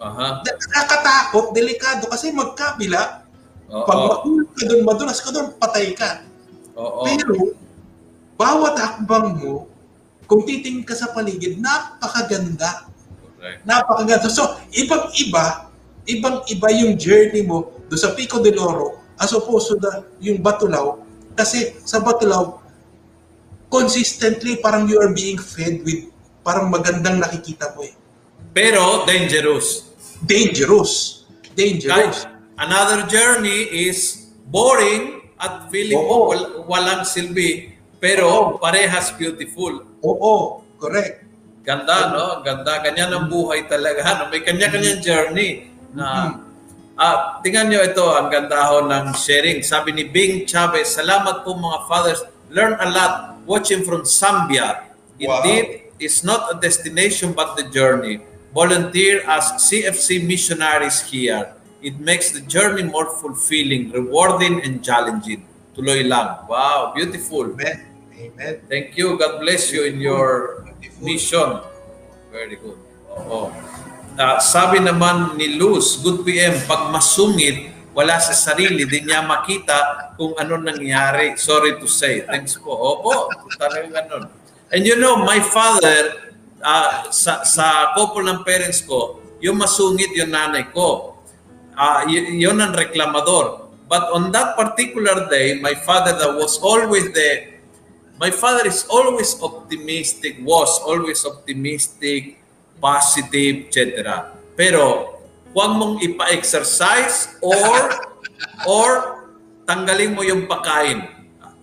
Aha. Nakakatakot, delikado kasi magkabila, Oo. pag mahulog ka doon, madulas ka doon, patay ka. Oo. Pero, bawat hakbang mo, kung titingin ka sa paligid, napakaganda. Correct. Napakaganda. So, ibang-iba, ibang-iba yung journey mo do sa Pico de Oro as opposed to the, yung Batulaw. Kasi sa Batulaw, consistently parang you are being fed with parang magandang nakikita mo eh. Pero dangerous. Dangerous. Dangerous. Guys, another journey is boring at feeling Oo. wal- walang silbi. Pero parehas beautiful. Oo, correct. Ganda, no? Ganda. Ganyan ang buhay talaga. No? May kanya-kanyang journey. Na, ah, tingnan nyo ito, ang ganda ho ng sharing. Sabi ni Bing Chavez, salamat po mga fathers. Learn a lot watching from Zambia. Wow. Indeed, it's not a destination but the journey. Volunteer as CFC missionaries here. It makes the journey more fulfilling, rewarding, and challenging. Tuloy lang. Wow, beautiful. Amen. Amen. Thank you. God bless you in your mission. Very good. Oo. Ah, sabi naman ni Luz, good PM, pag masungit, wala sa sarili, di niya makita kung ano nangyari. Sorry to say. Thanks po. Opo, talagang ganun. And you know, my father, ah, sa, sa couple ng parents ko, yung masungit yung nanay ko. Ah, y- yun ang reklamador. But on that particular day, my father that was always the my father is always optimistic, was always optimistic, positive, etc. Pero huwag mong ipa-exercise or or tanggalin mo yung pagkain.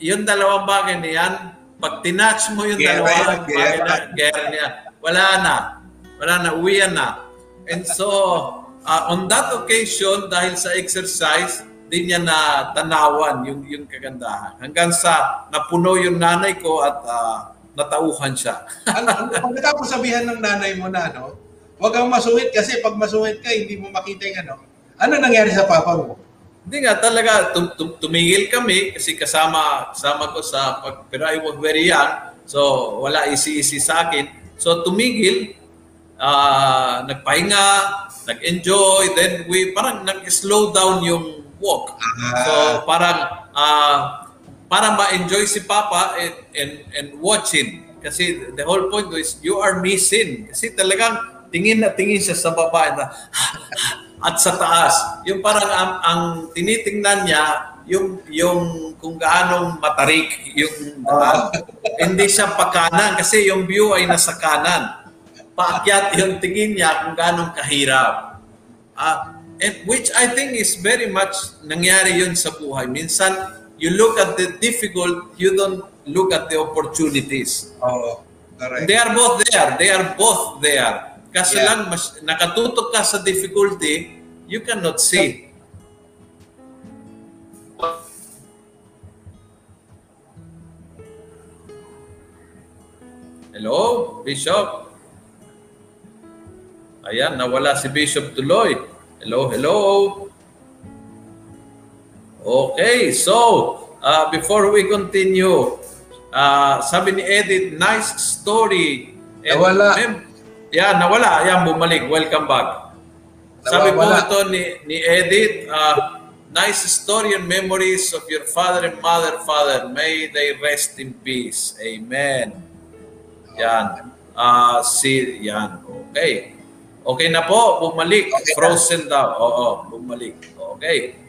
Yung dalawang bagay na yan, pag tinatch mo yung Gera dalawang yan, bagay na, gera niya, wala na. Wala na, uwian na. And so, uh, on that occasion, dahil sa exercise, di niya na tanawan yung, yung kagandahan. Hanggang sa napuno yung nanay ko at uh, natauhan siya. ang, ang, pagkatapos sabihan ng nanay mo na, no? Huwag kang masuwit kasi pag masuwit ka, hindi mo makita yung ano. Ano nangyari sa papa mo? Hindi nga talaga tum- tum- tumigil kami kasi kasama kasama ko sa pag pero I was very young so wala isi-isi sa akin. So tumigil ah nagpahinga, nag-enjoy then we parang nag-slow down yung walk. So parang ah para ma-enjoy si Papa and, and and watching kasi the whole point is you are missing kasi talagang tingin na tingin siya sa baba na at sa taas. Yung parang ang, ang tinitingnan niya, yung, yung kung gaano matarik yung daan. Hindi siya pakanan kasi yung view ay nasa kanan. Paakyat yung tingin niya kung gaano kahirap. Ah, and which I think is very much nangyari yun sa buhay. Minsan, you look at the difficult, you don't look at the opportunities. Oo. correct. They are both there. They are both there. Kasi Yeah. lang mas, nakatutok ka sa difficulty, you cannot see. Hello, Bishop. Ayan, nawala si Bishop tuloy. Hello, hello. Okay, so uh, before we continue, uh, sabi ni Edith, nice story. Nawala. mem- yeah, nawala. Ayan, bumalik. Welcome back. Sabi po Nawawala. ito ni, ni Edith, uh, nice story and memories of your father and mother, father. May they rest in peace. Amen. Yan. Ah, si, yan. Okay. Okay na po, bumalik. Okay na. Frozen daw. Oo, bumalik. Okay.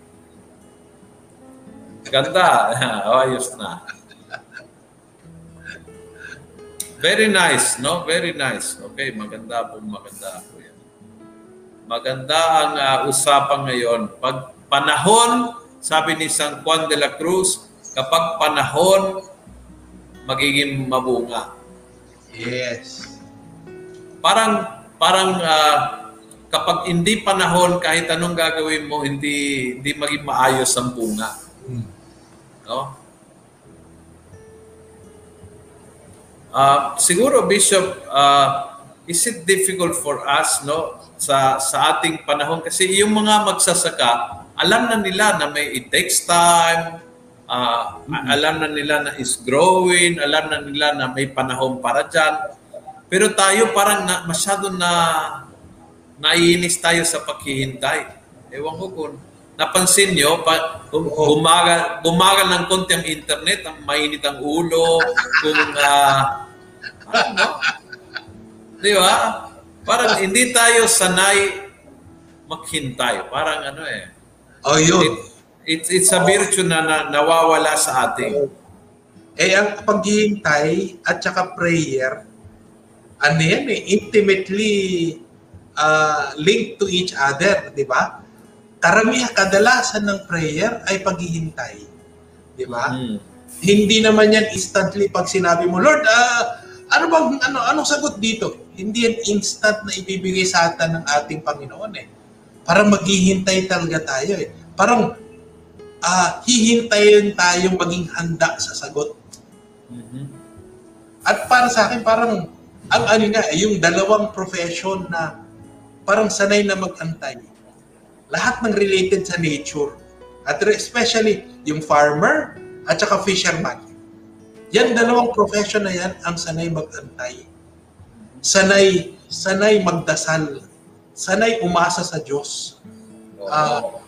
Ganda. Ayos na. Very nice, no? Very nice. Okay, maganda po, maganda po yan. Maganda ang ah, usapan ngayon. Pag panahon, sabi ni San Juan de la Cruz, kapag panahon, magiging mabunga. Yes. Parang parang ah, kapag hindi panahon kahit anong gagawin mo hindi hindi maging maayos ang bunga, Hmm. no? Ah, siguro Bishop, ah, is it difficult for us no sa sa ating panahon? Kasi yung mga magsasaka alam na nila na may it takes time. Ah, alam na nila na is growing. Alam na nila na may panahon para dyan pero tayo parang na, masyado na naiinis tayo sa paghihintay. Ewan ko kung napansin nyo, pa, bumagal, bumagal ng konti ang internet, ang mainit ang ulo, kung ah, ano, di ba? Parang hindi tayo sanay maghintay. Parang ano eh. Oh, yun. It, it's, it's a virtue na, na nawawala sa ating. Eh, ang paghihintay at saka prayer, ano yan eh, intimately uh, linked to each other, di ba? Karamihan, kadalasan ng prayer ay paghihintay. Di ba? Mm. Hindi naman yan instantly pag sinabi mo, Lord, ah, ano bang, ano, anong sagot dito? Hindi yan instant na ibibigay sa atin ng ating Panginoon eh. Parang maghihintay talaga tayo eh. Parang ah hihintayin tayong maging handa sa sagot. Mhm. At para sa akin, parang, ang ano nga, yung dalawang profession na parang sanay na mag-antay. Lahat ng related sa nature. At especially yung farmer at saka fisherman. Yan dalawang profession na yan ang sanay mag-antay. Sanay, sanay magdasal. Sanay umasa sa Diyos. Ah,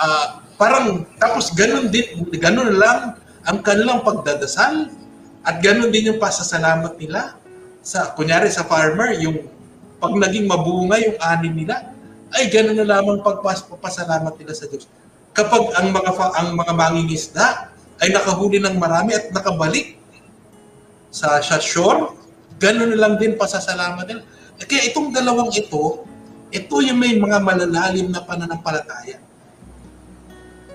Ah, parang tapos ganun din ganun lang ang kanilang pagdadasal at ganun din yung pasasalamat nila sa kunyari sa farmer yung pag naging mabunga yung ani nila ay ganun na lamang pagpasalamat nila sa Diyos. Kapag ang mga ang mga mangingisda ay nakahuli ng marami at nakabalik sa, sa shore, ganun na lang din pasasalamat nila. Kaya itong dalawang ito, Ito yung may mga malalalim na pananampalataya.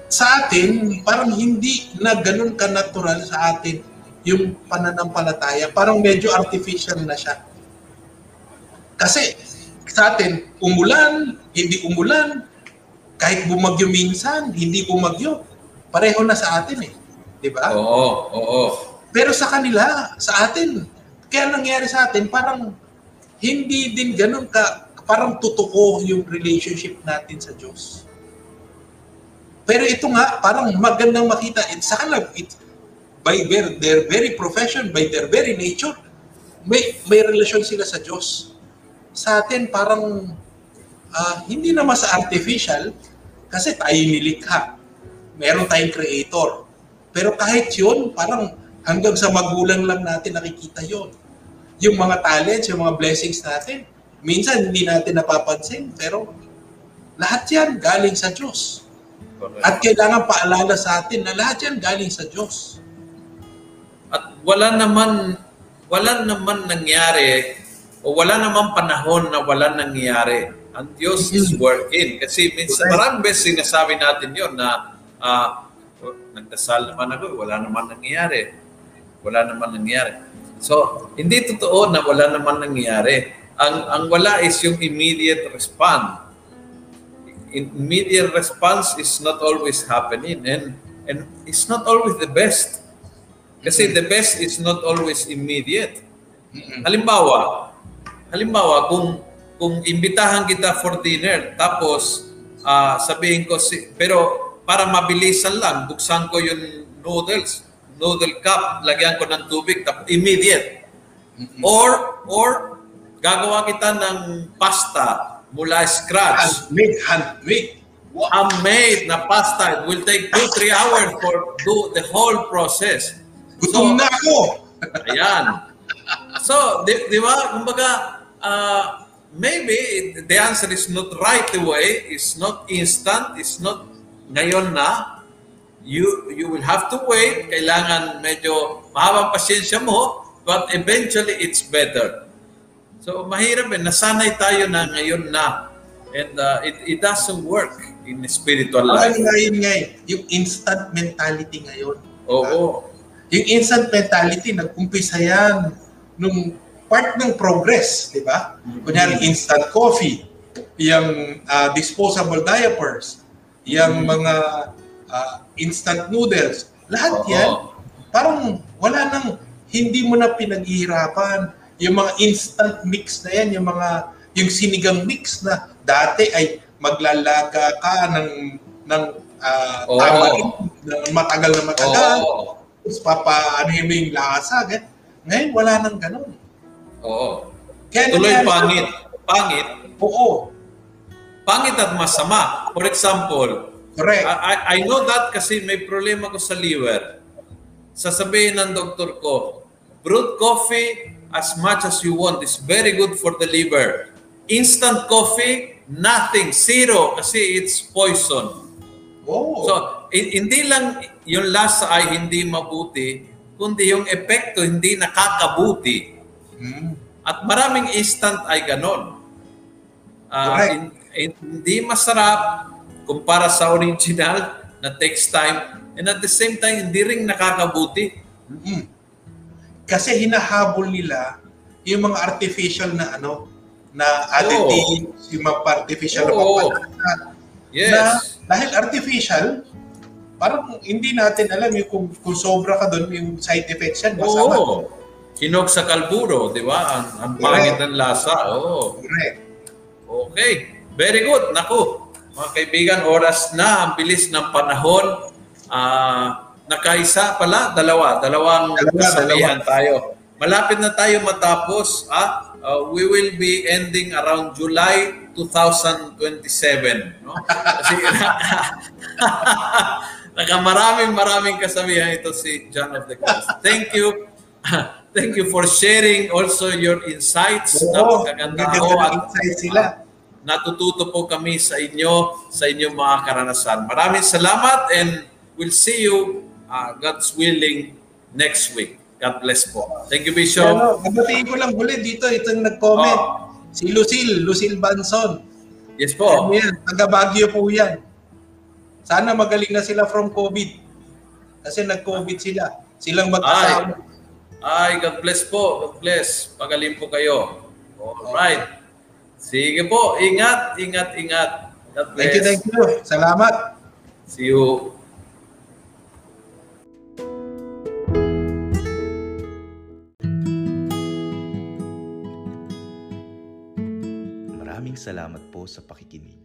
Sa atin, parang hindi na ganun ka-natural sa atin yung pananampalataya. Parang medyo artificial na siya. Kasi sa atin, umulan, hindi umulan, kahit bumagyo minsan, hindi bumagyo. Pareho na sa atin eh. Di ba? Oo, oo. Pero sa kanila, sa atin, kaya nangyari sa atin, parang hindi din ganun ka, parang tutuko yung relationship natin sa Diyos. Pero ito nga, parang magandang makita. It, sa kanila, it, by their, their very profession, by their very nature, may, may relasyon sila sa Diyos. Sa atin, parang uh, hindi naman sa artificial, kasi tayo nilikha. Meron tayong creator. Pero kahit yun, parang hanggang sa magulang lang natin nakikita yon Yung mga talents, yung mga blessings natin, minsan hindi natin napapansin, pero lahat yan galing sa Diyos. At kailangan paalala sa atin na lahat yan galing sa Diyos. At wala naman wala naman nangyari o wala naman panahon na wala nangyari. Ang Diyos is working. Kasi minsan, maraming beses sinasabi natin yon na uh, nagdasal naman ako, wala naman nangyayari. Wala naman nangyayari. So, hindi totoo na wala naman nangyayari. Ang, ang wala is yung immediate response. Immediate response is not always happening and and it's not always the best. Kasi the best is not always immediate. Halimbawa, halimbawa kung kung imbitahan kita for dinner tapos uh, sabihin ko si pero para mabilisan lang, buksan ko yung noodles, noodle cup, lagyan ko ng tubig, tapos immediate. Mm-hmm. Or, or, gagawa kita ng pasta mula scratch. Handmade, handmade. Wow. Handmade na pasta. It will take 2-3 hours for do the whole process. Gutom so, na ako! ayan. So, di, di ba, kumbaga, uh, maybe the answer is not right away, it's not instant, it's not ngayon na, you you will have to wait. Kailangan medyo mahabang pasyensya mo, but eventually it's better. So mahirap eh, nasanay tayo na ngayon na. And uh, it, it doesn't work in spiritual life. Ang ngayon ngayon, yung instant mentality ngayon. Oo. Yung instant mentality, nag-umpisa yan nung part ng progress, di ba? Mm-hmm. Kunyari, instant coffee, yung uh, disposable diapers, yung mga uh, instant noodles, lahat yan, parang wala nang, hindi mo na pinaghihirapan. Yung mga instant mix na yan, yung mga, yung sinigang mix na dati ay maglalaga ka ng, ng uh, oh. tama ng matagal na matagal. Oh. Tapos papaanohin mo yung lasa. Ganyan. Ngayon, wala nang ganun. Oo. Kaya Tuloy pangit. Pangit. Oo pangit at masama. For example, Correct. I, I know that kasi may problema ko sa liver. Sasabihin ng doktor ko, brewed coffee as much as you want is very good for the liver. Instant coffee, nothing, zero kasi it's poison. Oh. So, hindi lang yung lasa ay hindi mabuti, kundi yung epekto hindi nakakabuti. Hmm. At maraming instant ay ganon. Uh, in, hindi masarap kumpara sa original na takes time and at the same time hindi rin nakakabuti. Mm-hmm. Kasi hinahabol nila yung mga artificial na ano na additives, yung mga artificial oh. na Yes. Na dahil artificial, parang hindi natin alam yung kung, kung sobra ka doon yung side effects yan. Masama. Oo. Kinog sa kalburo, di ba? Ang, ang pangit ng lasa. Oo. Correct. Okay. Very good. Naku, mga kaibigan, oras na. Ang bilis ng panahon. Uh, nakaisa pala, dalawa. Dalawang kasabihan tayo. Malapit na tayo matapos. Ah? Uh, we will be ending around July 2027. No? Kasi nakamaraming maraming kasabihan ito si John of the Cross. Thank you. Thank you for sharing also your insights. Oo, Napakaganda ko. Insights sila natututo po kami sa inyo, sa inyong mga karanasan. Maraming salamat and we'll see you, uh, God's willing, next week. God bless po. Thank you, Bishop. Ano, mabutiin ko lang huli dito, itong nag-comment. Oh. Si Lucille, Lucille Banson. Yes Ano po. yan? Taga Baguio po yan. Sana magaling na sila from COVID. Kasi nag-COVID sila. Silang mag-asawa. Ay, God bless po. God bless. Pagaling po kayo. Alright. Sige po. Ingat, ingat, ingat. God bless. Thank you, thank you. Salamat. See you. Maraming salamat po sa pakikinig.